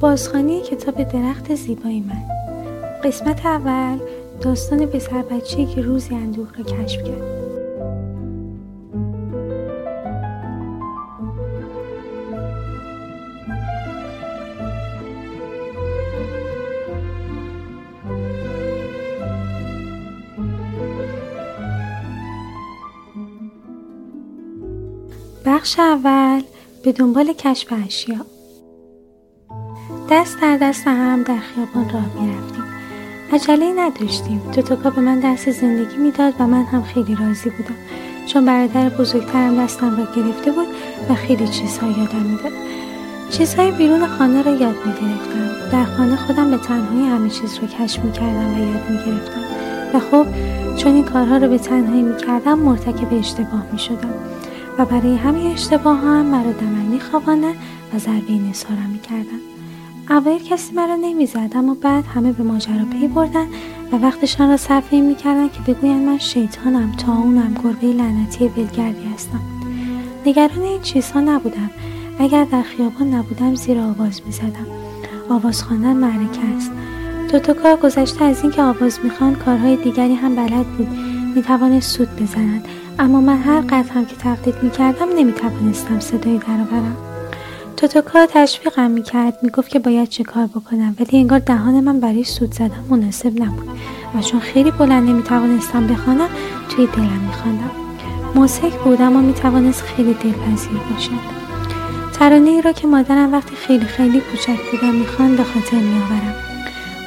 بازخانی کتاب درخت زیبایی من. قسمت اول داستان پسر بچه که روزی اندوه را کشف کرد. بخش اول به دنبال کشف اشیا دست در دست هم در خیابان راه می‌رفتیم. عجله نداشتیم. توتوکا به من درس زندگی می‌داد و من هم خیلی راضی بودم. چون برادر بزرگترم دستم را گرفته بود و خیلی چیزها یادم می‌داد. چیزهای بیرون خانه را یاد می‌گرفتم. در خانه خودم به تنهایی همه چیز رو کشف می‌کردم و یاد می‌گرفتم. و خب چون این کارها رو به تنهایی می‌کردم مرتکب اشتباه می‌شدم. و برای همین اشتباه هم مرا دمن میخواباندن و ضربه نسارم می‌کردن. اول کسی مرا نمی‌زد اما بعد همه به ماجرا پی بردن و وقتشان را صرف این می‌کردن که بگویند من شیطانم تا اونم گربه لعنتی ولگردی هستم. نگران این چیزها نبودم. اگر در خیابان نبودم زیر آواز می‌زدم. آواز خواندن معرکه است. توتوکا گذشته از اینکه آواز می‌خوان کارهای دیگری هم بلد بود. می‌توانست سود بزند. اما من هر قدر هم که تقلید می‌کردم نمی‌توانستم صدایی درآورم. توتوکا تشویقم می‌کرد. می‌گفت که باید چه کار بکنم. ولی انگار دهان من برای سود زدن مناسب نبود. و چون خیلی بلند نمی‌توانستم بخوانم توی دلم میخواندم. موسیک بود اما می‌توانست خیلی دلپذیر باشد. ترانه ای را که مادرم وقتی خیلی خیلی کوچک بودم می‌خوان به خاطر میآورم.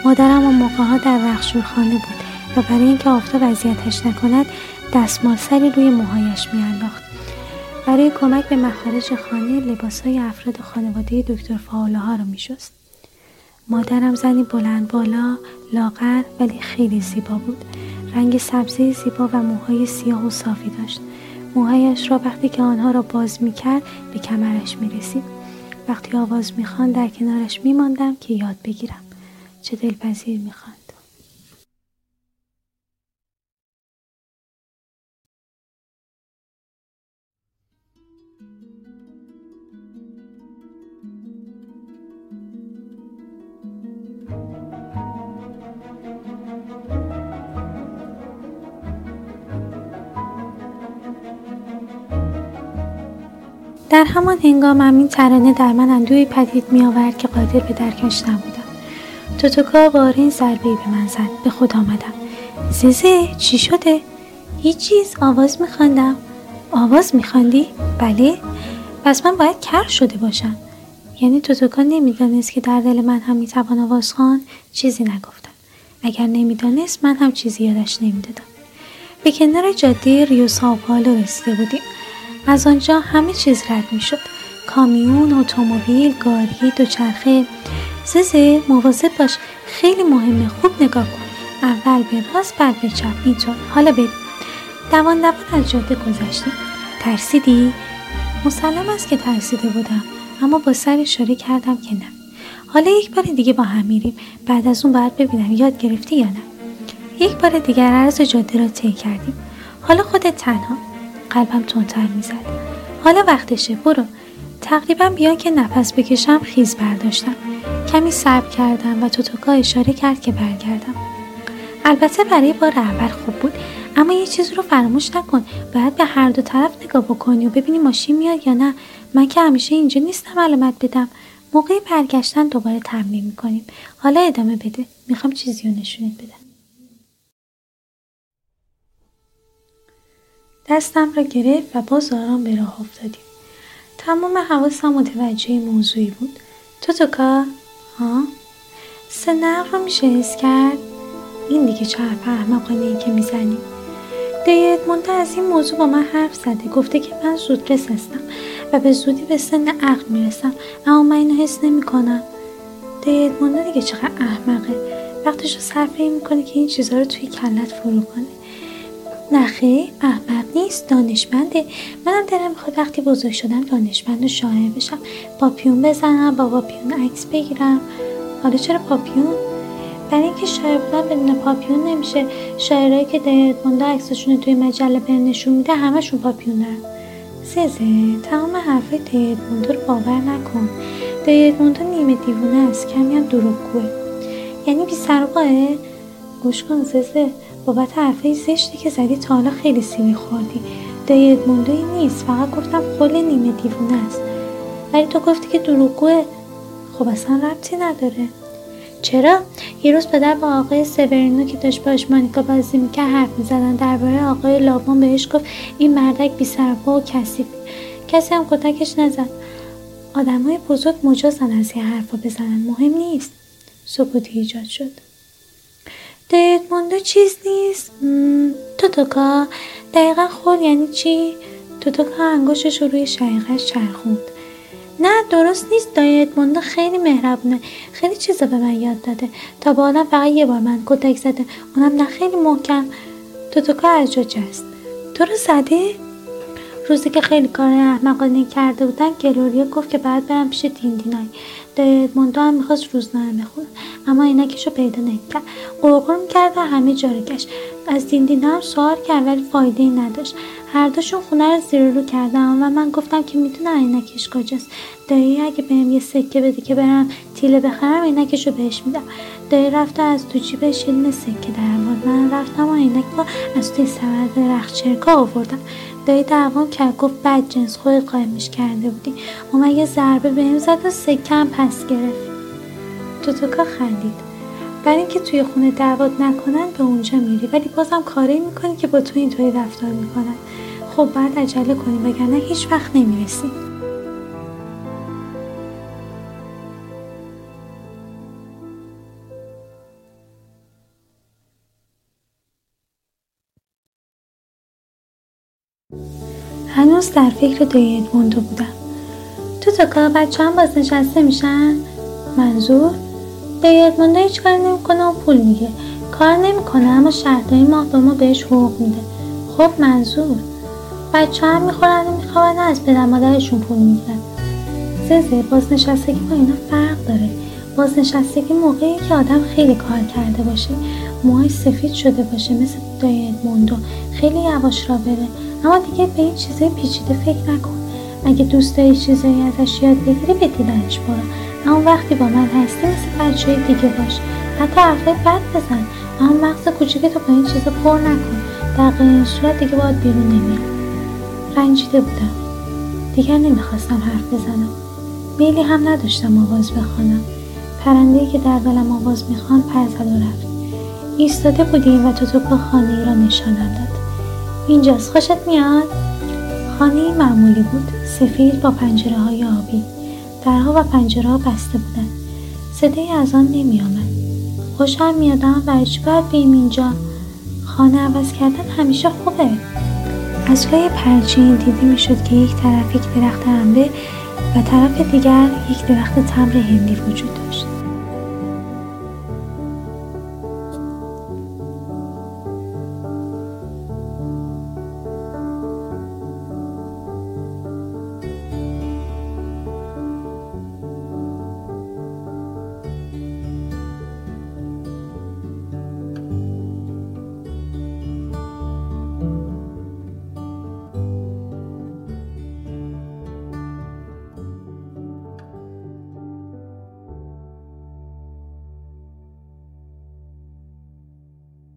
مادرم و موقعها در رخشور خانه بود و برای اینکه آفتاب اذیتش نکند دستمال سری روی موهایش میانداخت. برای کمک به مخارج خانه لباسهای افراد خانواده دکتر فاوله ها را میشست. مادرم زنی بلند بالا لاغر ولی خیلی زیبا بود. رنگ سبزی زیبا و موهای سیاه و صافی داشت. موهایش را وقتی که آنها را باز می‌کرد به کمرش می‌رسید. وقتی آواز می‌خوان در کنارش میماندم که یاد بگیرم. چه دلپذیر می‌خوان در همان هنگام این ترانه در من اندوی پدید می آورد که قادر به درکش نبودم. توتوکا وارین ضربه به من زد. به خود آمدم. زیزه چی شده؟ هیچ چیز. آواز میخواندم. آواز میخواندی؟ بله. پس من باید کر شده باشم. یعنی توتوکا نمی‌دانست که در دل من هم می‌توان آواز خوان چیزی نگفتم. اگر نمی‌دانست من هم چیزی یادش نمی‌دادم. به کنار جاده ریو ساوپالو رسیده بودیم. از آنجا همه چیز رد می شد. کامیون، اتومبیل، گاری، دوچرخه. ززه مواظب باش خیلی مهمه خوب نگاه کن. اول به راست بعد به چپ اینطور. حالا بریم. دوان دوان از جاده گذشتیم. ترسیدی؟ مسلم است که ترسیده بودم اما با سر اشاره کردم که نه. حالا یک بار دیگه با هم میریم. بعد از اون باید ببینم یاد گرفتی یا نه. یک بار دیگر عرض جاده را طی کردیم. حالا خودت تنها قلبم تندتر می‌زد. حالا وقتشه برو. تقریبا بیان که نفس بکشم خیز برداشتم. کمی صبر کردم و توتوکا اشاره کرد که برگردم. البته برای بار اول خوب بود اما یه چیز رو فراموش نکن. باید به هر دو طرف نگاه بکنی و ببینی ماشین میاد یا نه. من که همیشه اینجا نیستم علامت بدم. موقع برگشتن دوباره تمرین می‌کنیم. حالا ادامه بده. می‌خوام چیزی رو نشونت بدم. دستم را گرفت و باز آرام به راه افتادیم. تمام حواسم متوجه موضوعی بود. تو تو کار؟ ها؟ سه نقل رو میشه حس کرد؟ این دیگه چه حرف احمقانه ای که می‌زنی. دیت مونده از این موضوع با من حرف زده. گفته که من زود رس هستم و به زودی به سن عقل می‌رسم. اما من اینو حس نمی‌کنم دیت مونده دیگه چقدر احمقه. وقتش رو صرف می‌کنه که این چیزها رو توی کلت فرو کنه. نخه احمق نیست دانشمنده. منم دلم می‌خواد وقتی بزرگ شدم دانشمند و شاعر بشم. پاپیون بزنم با پاپیون عکس بگیرم. حالا چرا پاپیون؟ برای اینکه شاعر بودن بدون پاپیون نمیشه. شاعرایی که در مونده عکسشون توی مجله به نشون میده همشون پاپیون دارن زیزه تمام حرفای مونده رو باور نکن. دایی ادموندو نیمه دیوونه است کمی هم دروغگوه. یعنی بی سرقاه گوش کن ززه بابت حرفای زشتی که زدی تا حالا خیلی سیلی خوردی. دایی ادموندوی نیست. فقط گفتم خل نیمه دیوونه است. ولی تو گفتی که دروغگوه خب اصلا ربطی نداره. چرا؟ یه روز پدر با آقای سورینو که داشت باش مانیکا بازی می‌کرد حرف می‌زدن. درباره آقای لابون بهش گفت این مردک بی و کسی کسی هم کتکش نزد. آدمای بزرگ مجازن از این حرفا بزنن. مهم نیست. سکوتی ایجاد شد. مونده چیز نیست؟ توتوکا دقیقا خود یعنی چی؟ توتوکا انگشتش رو روی شقیقش چرخوند. نه درست نیست. دای ادموندو خیلی مهربونه. خیلی چیزا به من یاد داده. تا بالا فقط یه بار من کتک زده. اونم نه خیلی محکم. توتوکا از جا جست. تو رو زده روزی که خیلی کار احمقانه کرده بودن گلوریا گفت که بعد برم پیش دیندینای. ادموندو هم می‌خواست روزنامه بخونه. اما اینکش رو پیدا نکرد. قرقر می‌کرد و همه جا گشت از دیندینا هم سوال کرد ولی فایده ای نداشت. هر دوشون خونه رو زیر رو کردم و من گفتم که می‌دونه عینکش کجاست. دایی اگه بهم یه سکه بده که برم تیله بخرم عینکش رو بهش میدم. دایی رفته از تو جیبش یه سکه در من رفتم و عینک رو از توی سبد رخچرکا آوردم. دایی دعوام کرد گفت بد جنس خود قایمش کرده بودی. اومد یه ضربه بهم زد و سکم پس گرفت. توتوکا خندید. برای اینکه توی خونه دعوت نکنن به اونجا میری ولی بازم کاری می‌کنی که با تو اینطوری رفتار می‌کنن. خب بعد عجله کنیم وگرنه هیچ وقت نمی‌رسیم هنوز در فکر دایی ادموندو بودم. تو تا کار بچه هم بازنشسته میشن؟ منظور؟ دایی ادموندو هیچ کاری نمی‌کنه و پول میگه کار نمی‌کنه اما شهرداری ماه به ما بهش حقوق میده. خب منظور؟ بچه هم می‌خورن و میخوابن از پدر مادرشون پول می‌گیرن. ززه بازنشستگی با اینا فرق داره. بازنشستگی موقعی که آدم خیلی کار کرده باشه موهای سفید شده باشه مثل دای ادموندو خیلی یواش را بره. اما دیگه به این چیزای پیچیده فکر نکن. اگه دوست داری چیزایی ازش یاد بگیری به دیدنش برو. اما وقتی با من هستی مثل بچه دیگه باش. حتی حرفای بد بزن. اما مغز کوچیک تو با این چیزا پر نکن. در این صورت دیگه باید بیرون نمیاد رنجیده بودم. دیگر نمی‌خواستم حرف بزنم. میلی هم نداشتم آواز بخوانم. پرندهای که در دلم آواز می‌خوان پر زد و رفت. ایستاده بودیم و تو با خانه ای را نشانم داد. اینجاست. خوشت میاد؟ خانه معمولی بود. سفید با پنجره های آبی. درها و پنجره ها بسته بودن. صدای از آن نمی آمد خوشم میادم چی باید بیم اینجا. خانه عوض کردن همیشه خوبه. از لای پرچین دیده می‌شد که یک طرف یک درخت انبه و طرف دیگر یک درخت تمر هندی وجود داشت.